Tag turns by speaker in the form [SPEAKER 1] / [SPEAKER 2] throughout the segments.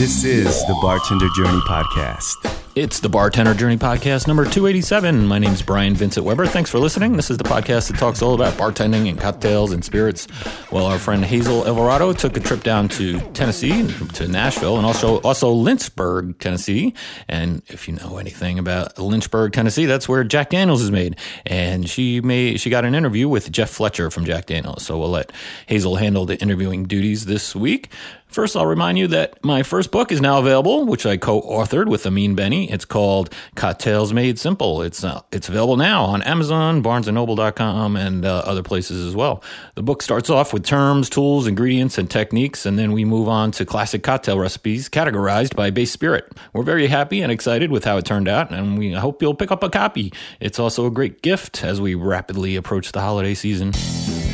[SPEAKER 1] This is the Bartender Journey Podcast.
[SPEAKER 2] It's the Bartender Journey Podcast number 287. My name is Brian Vincent Weber. Thanks for listening. This is the podcast that talks all about bartending and cocktails and spirits. Well, our friend Hazel Alvarado took a trip down to Tennessee, to Nashville, and also also Lynchburg, Tennessee. And if you know anything about Lynchburg, Tennessee, that's where Jack Daniels is made. And she made she got an interview with Jeff Fletcher from Jack Daniels. So we'll let Hazel handle the interviewing duties this week. First, I'll remind you that my first book is now available, which I co-authored with Amin Benny. It's called Cocktails Made Simple. It's uh, it's available now on Amazon, BarnesandNoble.com, and uh, other places as well. The book starts off with terms, tools, ingredients, and techniques, and then we move on to classic cocktail recipes categorized by base spirit. We're very happy and excited with how it turned out, and we hope you'll pick up a copy. It's also a great gift as we rapidly approach the holiday season.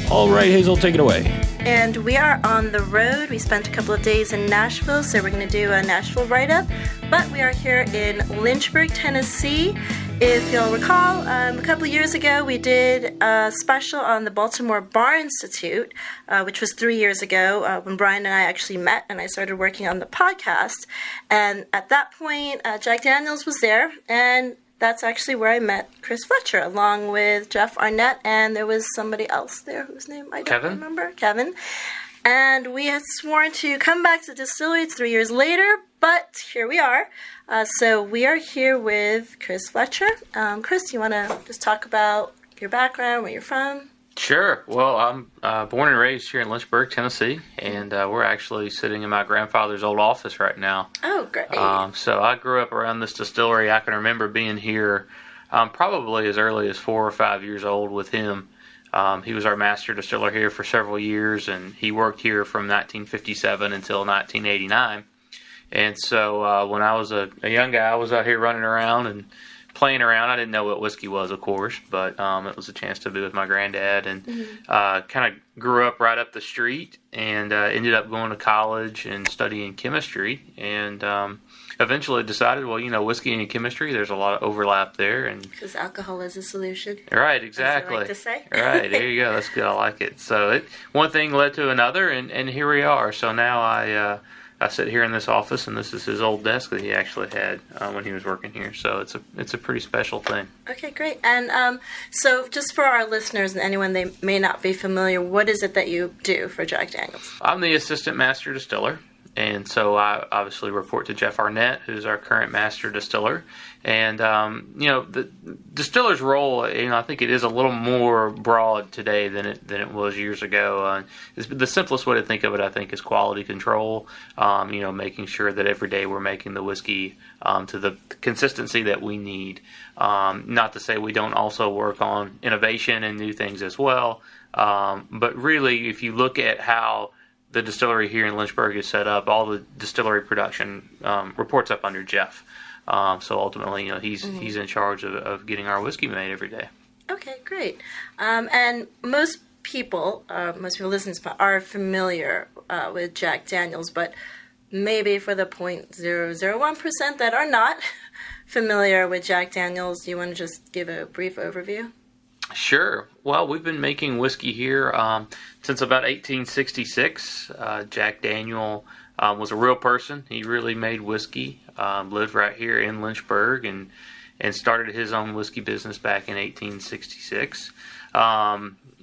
[SPEAKER 2] All right, Hazel, take it away.
[SPEAKER 3] And we are on the road. We spent a couple of days in Nashville, so we're going to do a Nashville write up. But we are here in Lynchburg, Tennessee. If you'll recall, um, a couple of years ago, we did a special on the Baltimore Bar Institute, uh, which was three years ago uh, when Brian and I actually met and I started working on the podcast. And at that point, uh, Jack Daniels was there, and that's actually where I met Chris Fletcher, along with Jeff Arnett, and there was somebody else there whose name I don't
[SPEAKER 4] Kevin?
[SPEAKER 3] remember. Kevin. And we had sworn to come back to the distillery. Three years later, but here we are. Uh, so we are here with Chris Fletcher. Um, Chris, you want to just talk about your background, where you're from?
[SPEAKER 4] Sure. Well, I'm uh, born and raised here in Lynchburg, Tennessee, and uh, we're actually sitting in my grandfather's old office right now.
[SPEAKER 3] Oh, great.
[SPEAKER 4] Um, so I grew up around this distillery. I can remember being here um, probably as early as four or five years old with him. Um, he was our master distiller here for several years, and he worked here from 1957 until 1989. And so uh, when I was a, a young guy, I was out here running around and playing around. I didn't know what whiskey was, of course, but um, it was a chance to be with my granddad and uh, kind of grew up right up the street and uh, ended up going to college and studying chemistry and um, eventually decided, well, you know, whiskey and chemistry, there's a lot of overlap there. And
[SPEAKER 3] Because alcohol is a solution.
[SPEAKER 4] right, exactly.
[SPEAKER 3] I like to say.
[SPEAKER 4] right, there you go. That's good. I like it. So it one thing led to another, and, and here we are. So now I uh, I sit here in this office, and this is his old desk that he actually had uh, when he was working here. So it's a it's a pretty special thing.
[SPEAKER 3] Okay, great. And um, so, just for our listeners and anyone they may not be familiar, what is it that you do for Jack Daniels?
[SPEAKER 4] I'm the assistant master distiller, and so I obviously report to Jeff Arnett, who's our current master distiller. And um, you know, the distiller's role, you know, I think it is a little more broad today than it than it was years ago. Uh, the simplest way to think of it, I think, is quality control. Um, you know, making sure that every day we're making the whiskey um, to the consistency that we need. Um, not to say we don't also work on innovation and new things as well. Um, but really, if you look at how the distillery here in Lynchburg is set up, all the distillery production um, reports up under Jeff. Um, so ultimately, you know, he's he's in charge of, of getting our whiskey made every day.
[SPEAKER 3] Okay, great. Um, and most people, uh, most people listening to this are familiar uh, with Jack Daniels, but maybe for the 0.001% that are not familiar with Jack Daniels, do you want to just give a brief overview?
[SPEAKER 4] Sure. Well, we've been making whiskey here um, since about 1866. Uh, Jack Daniel um, was a real person. He really made whiskey. Um, lived right here in Lynchburg and and started his own whiskey business back in 1866.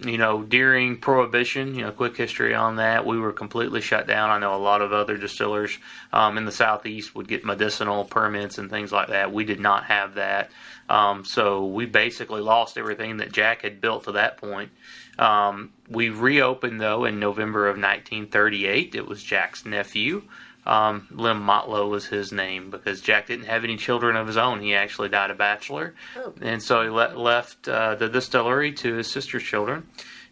[SPEAKER 4] You know, during Prohibition, you know, quick history on that, we were completely shut down. I know a lot of other distillers um, in the southeast would get medicinal permits and things like that. We did not have that. Um, so we basically lost everything that Jack had built to that point. Um, we reopened though in November of 1938. It was Jack's nephew. Um, Lem Motlow was his name because Jack didn't have any children of his own. He actually died a bachelor,
[SPEAKER 3] Oh.
[SPEAKER 4] and so he le- left uh, the distillery to his sister's children.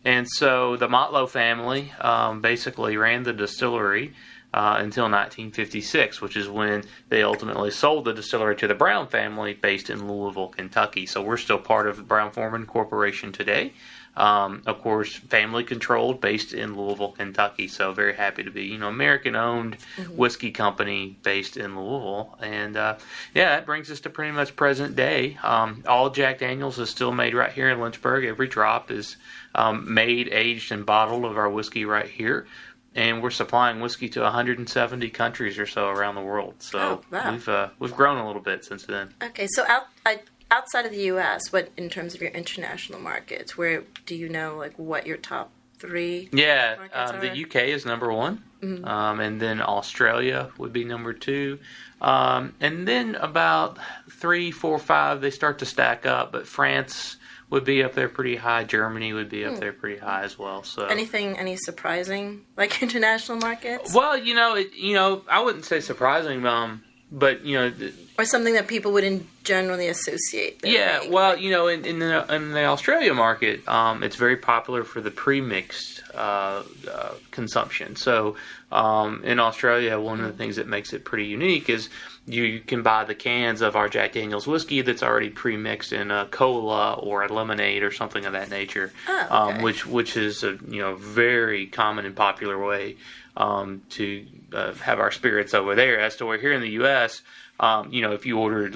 [SPEAKER 4] And so the Motlow family um, basically ran the distillery uh, until 1956, which is when they ultimately sold the distillery to the Brown family based in Louisville, Kentucky. So we're still part of the Brown Forman Corporation today. Um, of course, family controlled, based in Louisville, Kentucky. So very happy to be, you know, American owned whiskey company based in Louisville. And uh, yeah, that brings us to pretty much present day. Um, all Jack Daniels is still made right here in Lynchburg. Every drop is um, made, aged, and bottled of our whiskey right here. and we're supplying whiskey to 170 countries or so around the world. So
[SPEAKER 3] Oh, wow.
[SPEAKER 4] we've uh, we've grown a little bit since then.
[SPEAKER 3] Okay, so out, I, outside of the U.S., what in terms of your international markets, where do you know like what your top three?
[SPEAKER 4] Yeah,
[SPEAKER 3] are-
[SPEAKER 4] the UK is number one, um, and then Australia would be number two, um, and then about three, four, five they start to stack up. But France would be up there pretty high. Germany would be up there pretty high as well. So
[SPEAKER 3] Anything, any surprising like international markets,
[SPEAKER 4] well, you know, it, you know, I wouldn't say surprising, um, but you know, th-
[SPEAKER 3] or something that people wouldn't generally associate?
[SPEAKER 4] Yeah, well, you know, in, in the in the Australia market, um, it's very popular for the pre-mixed uh, uh, consumption. So, um, in Australia, one of the things that makes it pretty unique is you can buy the cans of our Jack Daniel's whiskey that's already pre-mixed in a cola or a lemonade or something of that nature,
[SPEAKER 3] Oh, okay.
[SPEAKER 4] um, which which is a you know very common and popular way um, to uh, have our spirits over there. As to where here in the U.S., um, you know, if you ordered,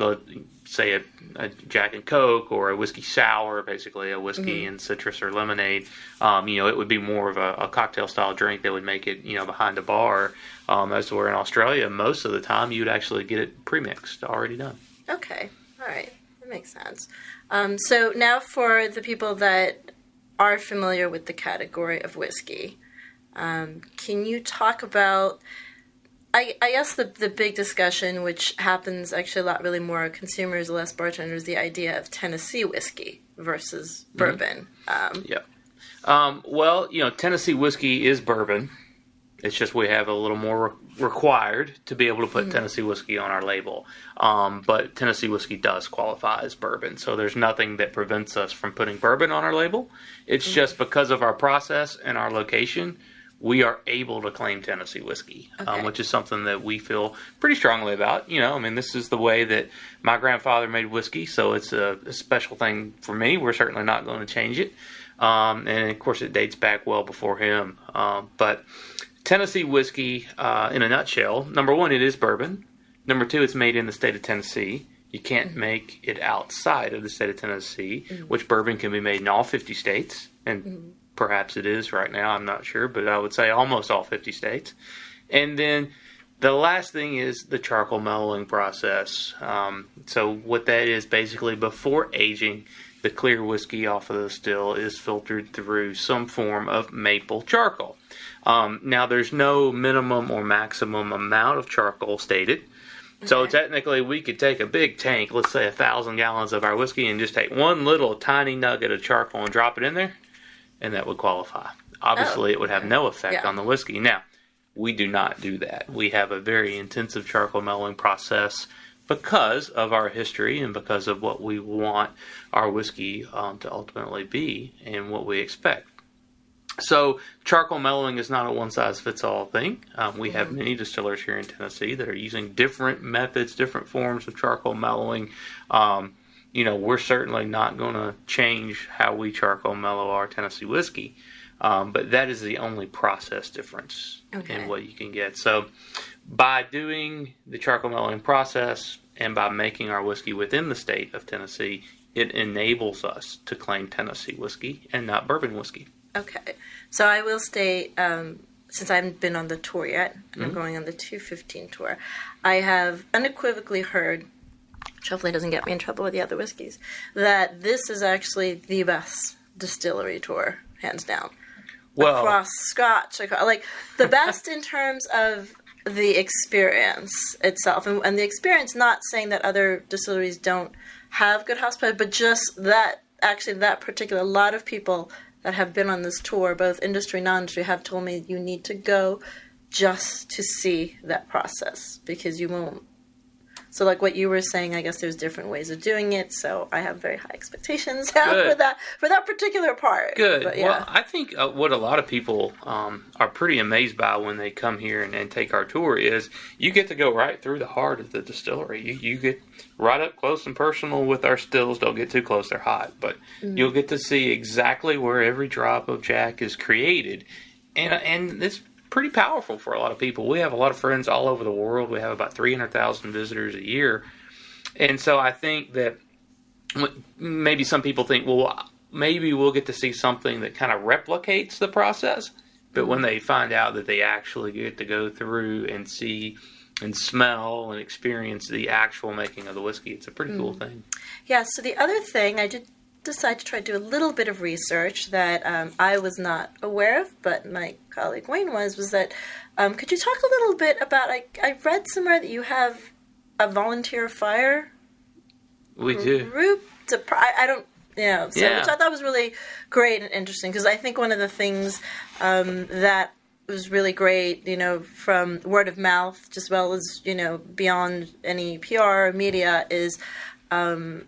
[SPEAKER 4] say, a, a Jack and Coke or a whiskey sour, basically a whiskey and citrus or lemonade, um, you know, it would be more of a, a cocktail style drink that would make it, you know, behind a bar. Um, as to where in Australia, most of the time you'd actually get it premixed, already done.
[SPEAKER 3] Okay, all right, that makes sense. Um, so now for the people that are familiar with the category of whiskey, um, can you talk about? I, I guess the the big discussion, which happens actually a lot, really more consumers, less bartenders, the idea of Tennessee whiskey versus bourbon. Um,
[SPEAKER 4] Yep. Um, well, you know, Tennessee whiskey is bourbon. It's just we have a little more re- required to be able to put Tennessee whiskey on our label. Um, but Tennessee whiskey does qualify as bourbon, so there's nothing that prevents us from putting bourbon on our label. It's just because of our process and our location, we are able to claim Tennessee whiskey,
[SPEAKER 3] Okay.
[SPEAKER 4] um, which is something that we feel pretty strongly about. You know, I mean, this is the way that my grandfather made whiskey, so it's a, a special thing for me. We're certainly not going to change it. Um, and of course, it dates back well before him. Um, but Tennessee whiskey, uh, in a nutshell, number one, it is bourbon. Number two, it's made in the state of Tennessee. You can't make it outside of the state of Tennessee, which bourbon can be made in all 50 states. And perhaps it is right now, I'm not sure, but I would say almost all 50 states. And then the last thing is the charcoal mellowing process. Um, so, what that is basically before aging, the clear whiskey off of the still is filtered through some form of maple charcoal. Um, now, there's no minimum or maximum amount of charcoal stated. So technically, we could take a big tank, let's say a thousand gallons of our whiskey, and just take one little tiny nugget of charcoal and drop it in there, and that would qualify. Obviously, it would have no effect
[SPEAKER 3] Yeah.
[SPEAKER 4] on the whiskey. Now, we do not do that. We have a very intensive charcoal mellowing process because of our history and because of what we want our whiskey um, to ultimately be and what we expect. So, charcoal mellowing is not a one size fits all thing. Um, we have many distillers here in Tennessee that are using different methods, different forms of charcoal mellowing. Um, you know, we're certainly not going to change how we charcoal mellow our Tennessee whiskey, um, but that is the only process difference
[SPEAKER 3] Okay.
[SPEAKER 4] in what you can get. So, by doing the charcoal mellowing process and by making our whiskey within the state of Tennessee, it enables us to claim Tennessee whiskey and not bourbon whiskey.
[SPEAKER 3] Okay. So I will state, um, since I haven't been on the tour yet, and
[SPEAKER 4] Mm-hmm.
[SPEAKER 3] I'm going on the 215 tour, I have unequivocally heard, hopefully doesn't get me in trouble with the other whiskeys, that this is actually the best distillery tour, hands down.
[SPEAKER 4] Well,
[SPEAKER 3] Across Scotch, like the best in terms of the experience itself. And, and the experience, not saying that other distilleries don't have good hospitality, but just that, actually, that particular, a lot of people that have been on this tour, both industry and non-industry, have told me you need to go just to see that process because you won't. So, like what you were saying, I guess there's different ways of doing it. So, I have very high expectations for that for that particular part.
[SPEAKER 4] Good.
[SPEAKER 3] But, yeah.
[SPEAKER 4] Well, I think uh, what a lot of people um, are pretty amazed by when they come here and, and take our tour is you get to go right through the heart of the distillery. You, you get right up close and personal with our stills. Don't get too close; they're hot. But you'll get to see exactly where every drop of Jack is created, and and it's pretty powerful for a lot of people. We have a lot of friends all over the world. We have about three hundred thousand visitors a year, and so I think that maybe some people think, well, maybe we'll get to see something that kind of replicates the process. But when they find out that they actually get to go through and see and smell and experience the actual making of the whiskey, it's a pretty cool hmm. thing.
[SPEAKER 3] Yeah, so the other thing, I did decide to try to do a little bit of research that um, I was not aware of, but my colleague Wayne was, was that um, could you talk a little bit about, I, I read somewhere that you have a volunteer fire
[SPEAKER 4] We do.
[SPEAKER 3] group to, I, I don't, you know, so,
[SPEAKER 4] Yeah.
[SPEAKER 3] which I thought was really great and interesting because I think one of the things um, that was really great, you know, from word of mouth, just well as you know, beyond any PR or media, is um,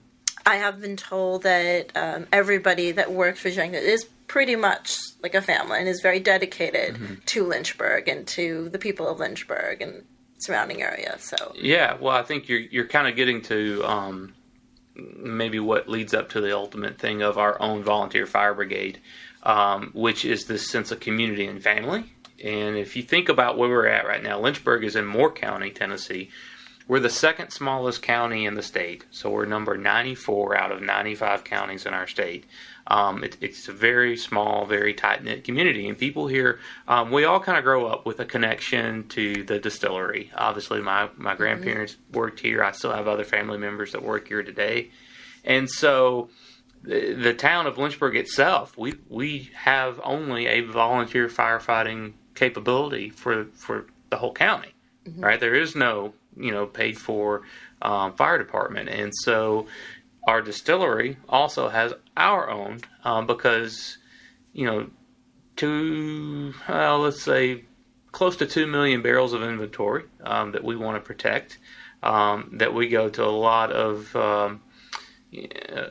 [SPEAKER 3] I have been told that um, everybody that works for Jenga is pretty much like a family and is very dedicated
[SPEAKER 4] Mm-hmm.
[SPEAKER 3] to Lynchburg and to the people of Lynchburg and surrounding area. So
[SPEAKER 4] Yeah, well, I think you're you're kind of getting to um, maybe what leads up to the ultimate thing of our own volunteer fire brigade, um, which is this sense of community and family. And if you think about where we're at right now, Lynchburg is in Moore County, Tennessee. We're the second smallest county in the state, so we're number 94 out of 95 counties in our state. Um, it, it's a very small, very tight knit community, and people here, um, we all kind of grow up with a connection to the distillery. Obviously, my my grandparents worked here. I still have other family members that work here today, and so the, the town of Lynchburg itself, we we have only a volunteer firefighting capability for for the whole county. Right, there is no you know paid for um, fire department, and so our distillery also has our own um, because you know two well, let's say close to two million barrels of inventory um, that we want to protect. Um, that we go to a lot of um, uh,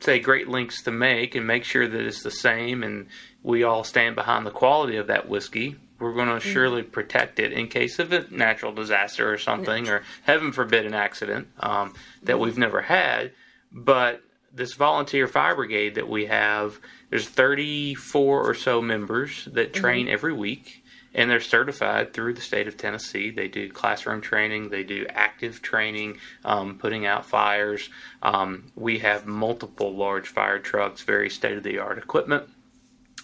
[SPEAKER 4] say great lengths to make and make sure that it's the same and we all stand behind the quality of that whiskey we're going to surely protect it in case of a natural disaster or something or heaven forbid an accident um, that we've never had. But this volunteer fire brigade that we have there's 34 or so members that train every week and they're certified through the state of Tennessee. They do classroom training, they do active training, um, putting out fires. Um, we have multiple large fire trucks, very state of the art equipment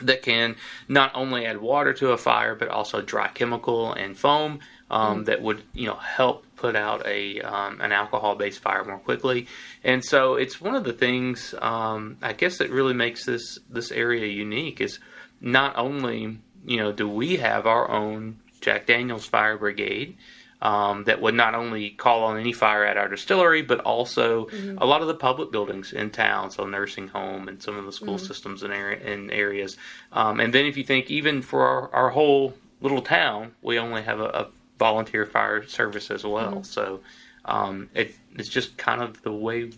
[SPEAKER 4] that can not only add water to a fire but also dry chemical and foam um, that would you know help put out a um, an alcohol based fire more quickly. And so it's one of the things um, I guess that really makes this this area unique is not only you know do we have our own Jack Daniels Fire Brigade um, that would not only call on any fire at our distillery, but also a lot of the public buildings in town, so nursing home and some of the school systems in, area, in areas. Um, and then if you think even for our, our whole little town, we only have a, a volunteer fire service as well. So um, it, it's just kind of the way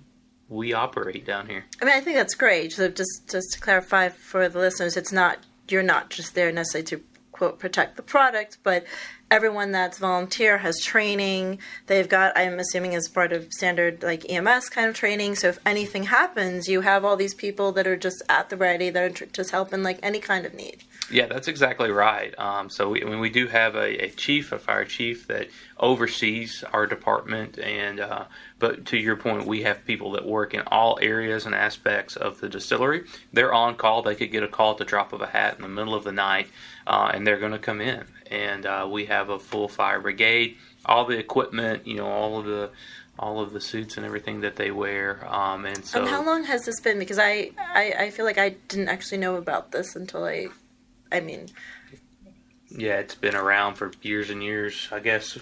[SPEAKER 4] we operate down here.
[SPEAKER 3] I mean, I think that's great. So just just to clarify for the listeners, it's not you're not just there necessarily to quote protect the product, but everyone that's volunteer has training. They've got, I'm assuming, as part of standard like EMS kind of training. So if anything happens, you have all these people that are just at the ready that are just helping like any kind of need.
[SPEAKER 4] Yeah, that's exactly right. Um, so we, I mean, we do have a, a chief, a fire chief that oversees our department, and uh, but to your point, we have people that work in all areas and aspects of the distillery. They're on call. They could get a call at the drop of a hat in the middle of the night, uh, and they're going to come in. And uh, we have a full fire brigade, all the equipment, you know, all of the all of the suits and everything that they wear. Um, and so
[SPEAKER 3] how long has this been? Because I, I, I feel like I didn't actually know about this until I, I mean,
[SPEAKER 4] Yeah, it's been around for years and years. I guess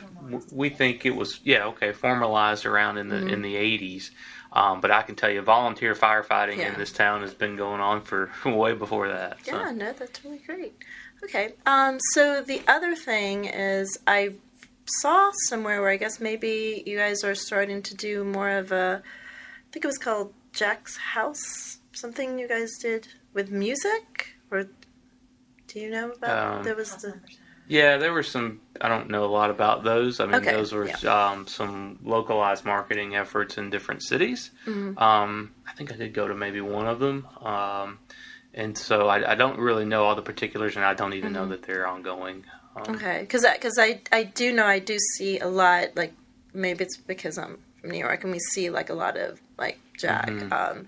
[SPEAKER 4] we think it was yeah okay formalized around in the
[SPEAKER 3] Mm-hmm.
[SPEAKER 4] in the eighties, um, but I can tell you volunteer firefighting
[SPEAKER 3] Yeah.
[SPEAKER 4] in this town has been going on for way before that. so.
[SPEAKER 3] Yeah, no, that's really great. Okay, um, so the other thing is I saw somewhere where I guess maybe you guys are starting to do more of a, I think it was called Jack's House, something you guys did with music, or do you know about?
[SPEAKER 4] Um,
[SPEAKER 3] there was the
[SPEAKER 4] Yeah, there were some. I don't know a lot about those. I mean,
[SPEAKER 3] Okay,
[SPEAKER 4] those were um, some localized marketing efforts in different cities.
[SPEAKER 3] Mm-hmm.
[SPEAKER 4] Um, I think I did go to maybe one of them, um, and so I, I don't really know all the particulars, and I don't even know that they're ongoing. Um,
[SPEAKER 3] okay, because because I, I do know I do see a lot like maybe it's because I'm from New York and we see like a lot of like Jack.
[SPEAKER 4] Mm-hmm.
[SPEAKER 3] Um,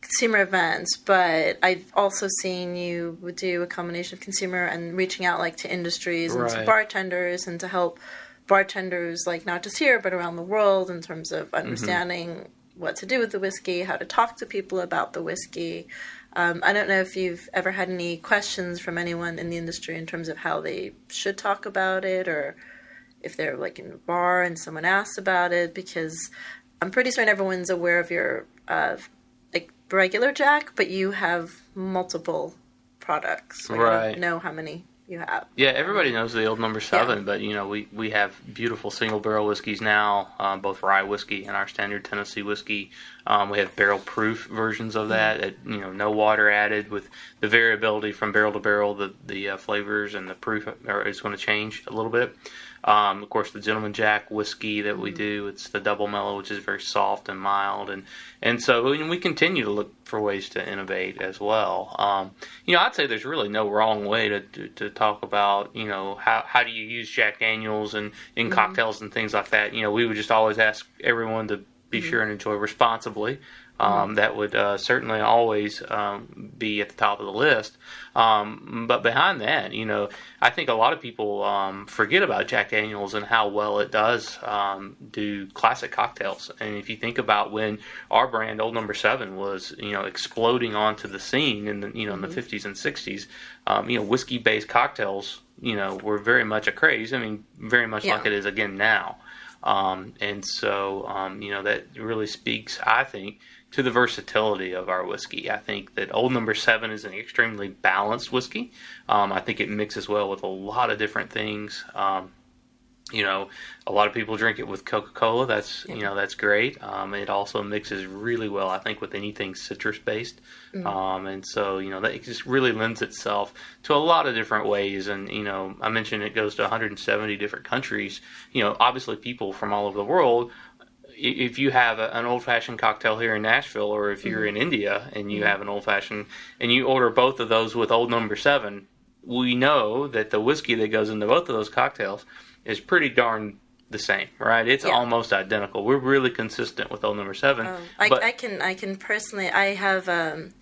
[SPEAKER 3] consumer events, but I've also seen you would do a combination of consumer and reaching out like to industries and to bartenders and to help bartenders like not just here but around the world in terms
[SPEAKER 4] Mm-hmm.
[SPEAKER 3] of understanding what to do with the whiskey, how to talk to people about the whiskey. Um, I don't know if you've ever had any questions from anyone in the industry in terms of how they should talk about it or if they're like in a bar and someone asks about it because I'm pretty certain everyone's aware of your uh, like regular Jack, but you have multiple products. So
[SPEAKER 4] Right.
[SPEAKER 3] don't know how many you have.
[SPEAKER 4] Yeah, everybody knows the old number seven, but you know we, we have beautiful single barrel whiskeys now, um, both rye whiskey and our standard Tennessee whiskey. Um, we have barrel proof versions of that, that, you know, no water added with the variability from barrel to barrel. The the uh, flavors and the proof are, is going to change a little bit. Um, of course, the Gentleman Jack whiskey that we do, it's the double mellow, which is very soft and mild, and and so we, we continue to look for ways to innovate as well. Um, you know, I'd say there's really no wrong way to, to, to talk about, you know, how, how do you use Jack Daniels and in cocktails and things like that. You know, we would just always ask everyone to be sure and enjoy responsibly. Um, That would uh, certainly always um, be at the top of the list. Um, but behind that, you know, I think a lot of people um, forget about Jack Daniels and how well it does um, do classic cocktails. And if you think about when our brand, Old Number Seven, was you know exploding onto the scene in the you know in the 50s and 60s, um, you know, whiskey-based cocktails, you know, were very much a craze. I mean, very much
[SPEAKER 3] Yeah.
[SPEAKER 4] like it is again now. Um, and so, um, you know, that really speaks, I think, to the versatility of our whiskey. I think that Old Number Seven is an extremely balanced whiskey. Um, I think it mixes well with a lot of different things. Um, you know, a lot of people drink it with Coca Cola. That's you know that's great. Um, it also mixes really well, I think, with anything citrus based. Um, and so you know that it just really lends itself to a lot of different ways. And you know, I mentioned it goes to 170 different countries. You know, obviously people from all over the world. If you have a, an old fashioned cocktail here in Nashville, or if you're in India and you have an old fashioned, and you order both of those with Old Number Seven, we know that the whiskey that goes into both of those cocktails is pretty darn the same, right? It's
[SPEAKER 3] Yeah.
[SPEAKER 4] almost identical. We're really consistent with old number seven.
[SPEAKER 3] Oh, I,
[SPEAKER 4] but
[SPEAKER 3] I can I can personally I have um,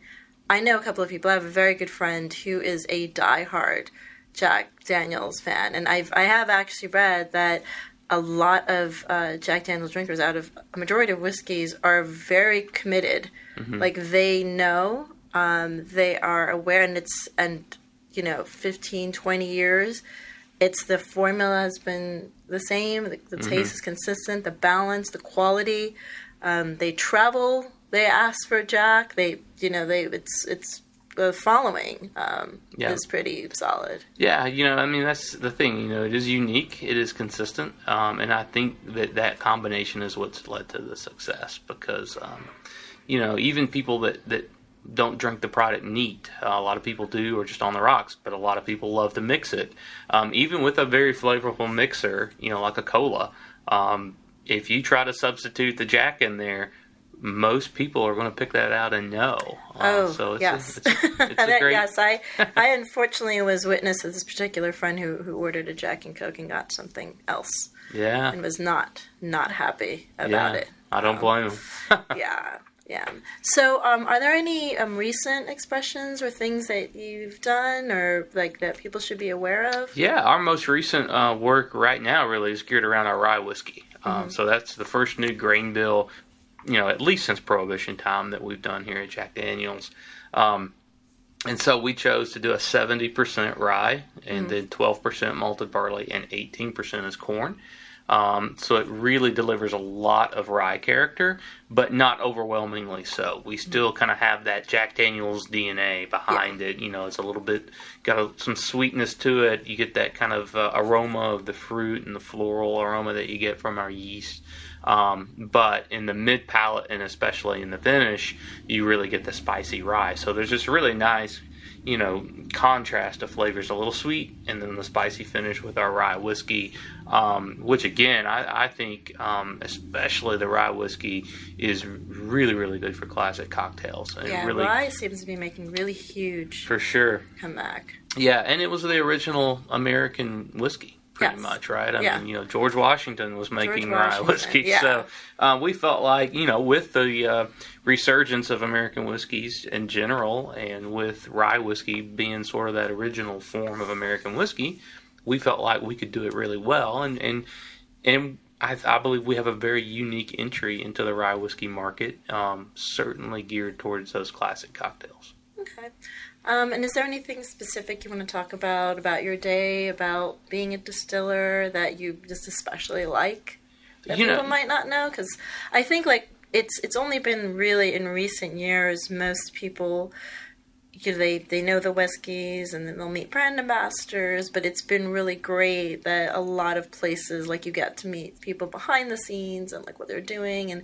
[SPEAKER 3] I know a couple of people. I have a very good friend who is a diehard Jack Daniels fan, and I've I have actually read that a lot of uh, Jack Daniels drinkers, out of a majority of whiskeys, are very committed.
[SPEAKER 4] Mm-hmm.
[SPEAKER 3] Like they know, um, they are aware, and it's and you know, 15, 20 years. It's the formula has been the same. The, the taste is consistent. The balance, the quality. Um, they travel. They ask for Jack. They, you know, they it's it's the following um,
[SPEAKER 4] Yeah.
[SPEAKER 3] is pretty solid.
[SPEAKER 4] Yeah, you know, I mean, that's the thing. You know, it is unique, it is consistent, um, and I think that that combination is what's led to the success. Because, um, you know, even people that that don't drink the product neat, uh, a lot of people do, or just on the rocks. But a lot of people love to mix it, um, even with a very flavorful mixer, you know, like a cola. Um, if you try to substitute the Jack in there. Most people are going to pick that out and know. Uh,
[SPEAKER 3] Oh,
[SPEAKER 4] so it's
[SPEAKER 3] yes.
[SPEAKER 4] a, it's, it's
[SPEAKER 3] That-
[SPEAKER 4] great,
[SPEAKER 3] yes, I, I unfortunately was witness of this particular friend who, who ordered a Jack and Coke and got something else
[SPEAKER 4] yeah,
[SPEAKER 3] and was not not happy about
[SPEAKER 4] yeah.
[SPEAKER 3] it.
[SPEAKER 4] I don't blame them.
[SPEAKER 3] Yeah, yeah. So, um, are there any um, recent expressions or things that you've done or like that people should be aware of?
[SPEAKER 4] Yeah, our most recent uh, work right now really is geared around our rye whiskey. Um, So that's the first new grain bill, you know, at least since Prohibition time that we've done here at Jack Daniels. Um, and so we chose to do a 70% rye and then 12% malted barley and 18% is corn. Um, so it really delivers a lot of rye character, but not overwhelmingly so. We still kind of have that Jack Daniels DNA behind it. You know, it's a little bit got a, some sweetness to it. You get that kind of uh, aroma of the fruit and the floral aroma that you get from our yeast. Um, but in the mid palate and especially in the finish, you really get the spicy rye. So there's this really nice you know, contrast of flavors, a little sweet, and then the spicy finish with our rye whiskey, um, which again, I, I think, um, especially the rye whiskey, is really, really good for classic cocktails. And
[SPEAKER 3] Yeah,
[SPEAKER 4] really,
[SPEAKER 3] rye seems to be making really huge
[SPEAKER 4] for sure.
[SPEAKER 3] comeback.
[SPEAKER 4] Yeah, and it was the original American whiskey, pretty
[SPEAKER 3] Yes.
[SPEAKER 4] much, right? I
[SPEAKER 3] Yeah.
[SPEAKER 4] mean, you know, George Washington was making rye whiskey,
[SPEAKER 3] yeah.
[SPEAKER 4] so uh, we felt like, you know, with the uh, resurgence of American whiskeys in general, and with rye whiskey being sort of that original form of American whiskey, we felt like we could do it really well, and and and. I, I believe we have a very unique entry into the rye whiskey market, um, certainly geared towards those classic cocktails.
[SPEAKER 3] Okay. Um, and is there anything specific you want to talk about about your day, about being a distiller that you just especially like that
[SPEAKER 4] You know-
[SPEAKER 3] people might not know? Because I think like it's it's only been really in recent years most people you know, they they know the whiskeys and then they'll meet brand ambassadors, but it's been really great that a lot of places like you get to meet people behind the scenes and like what they're doing and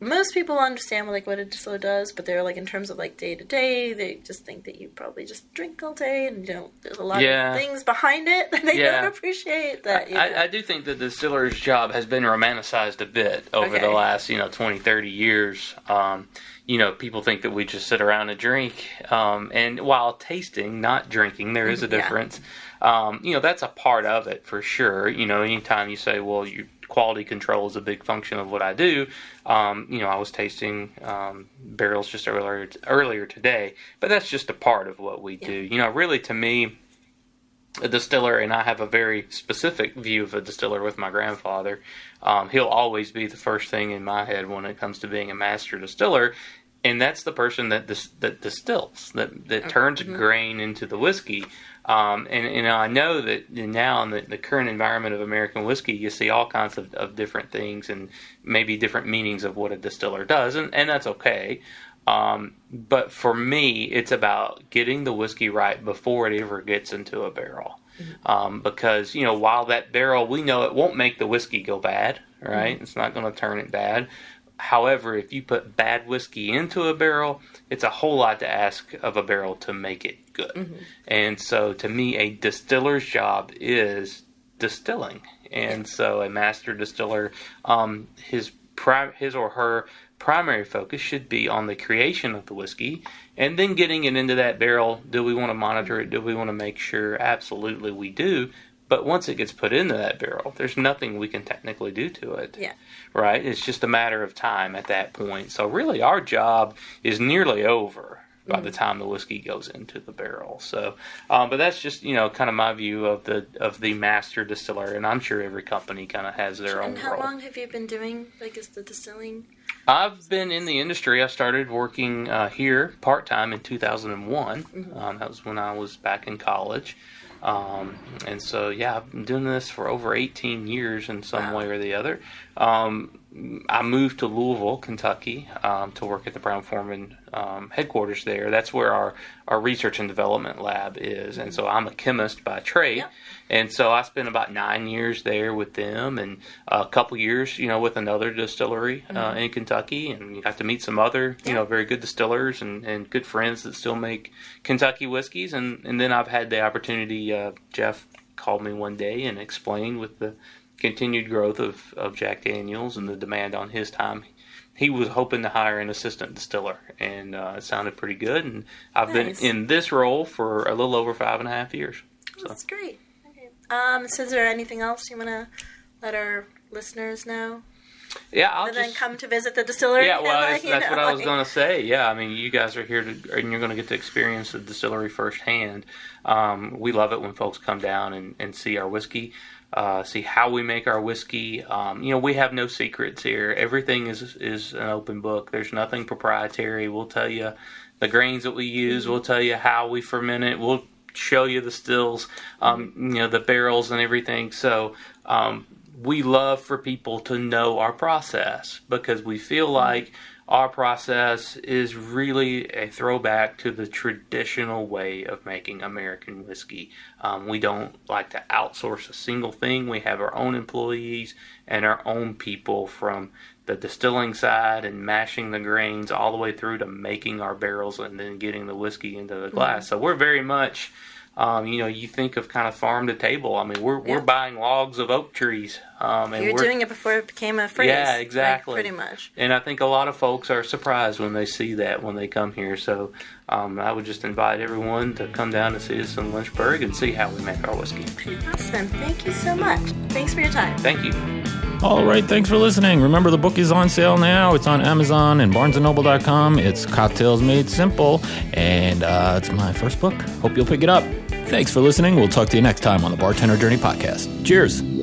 [SPEAKER 3] most people understand what like what a distiller does, but they're like in terms of like day to day, they just think that you probably just drink all day, and you know there's a lot
[SPEAKER 4] Yeah.
[SPEAKER 3] of things behind it that they
[SPEAKER 4] Yeah.
[SPEAKER 3] don't appreciate. That you know.
[SPEAKER 4] I, I do think that the distiller's job has been romanticized a bit over the last, you know, 20, 30 years. Um, you know, people think that we just sit around and drink. Um, and while tasting, not drinking, there is a
[SPEAKER 3] Yeah.
[SPEAKER 4] difference. Um, you know, that's a part of it for sure. You know, anytime you say, well, your quality control is a big function of what I do, um, you know, I was tasting um, barrels just earlier earlier today, but that's just a part of what we do. You know, really to me, a distiller, and I have a very specific view of a distiller with my grandfather. Um, he'll always be the first thing in my head when it comes to being a master distiller, and that's the person that dis- that distills, that that turns grain into the whiskey. Um, and, and I know that now in the, the current environment of American whiskey, you see all kinds of, of different things and maybe different meanings of what a distiller does, and, and that's okay. Um, but for me, it's about getting the whiskey right before it ever gets into a barrel. Um, because, you know, while that barrel, we know it won't make the whiskey go bad, right? It's not going to turn it bad. However, if you put bad whiskey into a barrel, it's a whole lot to ask of a barrel to make it good. And so, to me, a distiller's job is distilling. And so, a master distiller, um, his pri- his or her primary focus should be on the creation of the whiskey and then getting it into that barrel. Do we want to monitor it? Do we want to make sure? Absolutely, we do. But once it gets put into that barrel, there's nothing we can technically do to it.
[SPEAKER 3] Yeah.
[SPEAKER 4] Right? It's just a matter of time at that point. So, really, our job is nearly over by the time the whiskey goes into the barrel. So, um, but that's just you know kind of my view of the of the master distiller, and I'm sure every company kind of has their own
[SPEAKER 3] and how
[SPEAKER 4] role.
[SPEAKER 3] long have you been doing like is the distilling?
[SPEAKER 4] I've been in the industry. I started working uh, here part time in 2001. Um, that was when I was back in college. Um, and so, yeah, I've been doing this for over 18 years in some
[SPEAKER 3] Wow.
[SPEAKER 4] way or the other. Um, I moved to Louisville, Kentucky, um, to work at the Brown Forman um, headquarters there. That's where our, our research and development lab is. And so I'm a chemist by trade.
[SPEAKER 3] Yep.
[SPEAKER 4] And so I spent about nine years there with them, and a couple years, you know, with another distillery uh, in Kentucky, and you got to meet some other, you know, very good distillers and, and good friends that still make Kentucky whiskeys. And and then I've had the opportunity. Uh, Jeff called me one day and explained with the continued growth of, of Jack Daniels and the demand on his time. He was hoping to hire an assistant distiller, and uh, it sounded pretty good. And I've
[SPEAKER 3] Nice.
[SPEAKER 4] been in this role for a little over five and a half years. So.
[SPEAKER 3] That's great. Okay. Um, so is there anything else you want to let our listeners know?
[SPEAKER 4] Yeah, I'll
[SPEAKER 3] and
[SPEAKER 4] just
[SPEAKER 3] then come to visit the distillery.
[SPEAKER 4] Yeah, well,
[SPEAKER 3] like,
[SPEAKER 4] that's, that's what
[SPEAKER 3] know,
[SPEAKER 4] I was going to say. Yeah, I mean, you guys are here to, and you're going to get to experience the distillery firsthand. Um, we love it when folks come down and, and see our whiskey, uh, see how we make our whiskey. Um, you know, we have no secrets here. Everything is is an open book. There's nothing proprietary. We'll tell you the grains that we use. We'll tell you how we ferment it. We'll show you the stills, um, you know, the barrels and everything. So. Um, we love for people to know our process because we feel like our process is really a throwback to the traditional way of making American whiskey. Um, we don't like to outsource a single thing. We have our own employees and our own people from the distilling side and mashing the grains all the way through to making our barrels and then getting the whiskey into the glass. So we're very much um, you know, you think of kind of farm to table. I mean, we're
[SPEAKER 3] Yeah.
[SPEAKER 4] we're buying logs of oak trees, um, and
[SPEAKER 3] You're
[SPEAKER 4] we're
[SPEAKER 3] doing it before it became a phrase.
[SPEAKER 4] Yeah,
[SPEAKER 3] like,
[SPEAKER 4] exactly.
[SPEAKER 3] pretty much.
[SPEAKER 4] And I think a lot of folks are surprised when they see that when they come here. So um, I would just invite everyone to come down and see us in Lynchburg and see how we make our whiskey.
[SPEAKER 3] Awesome. Thank you so much. Thanks for your time.
[SPEAKER 4] Thank you.
[SPEAKER 2] All right, thanks for listening. Remember, the book is on sale now. It's on Amazon and BarnesandNoble.com. It's Cocktails Made Simple, and uh, it's my first book. Hope you'll pick it up. Thanks for listening. We'll talk to you next time on the Bartender Journey podcast. Cheers.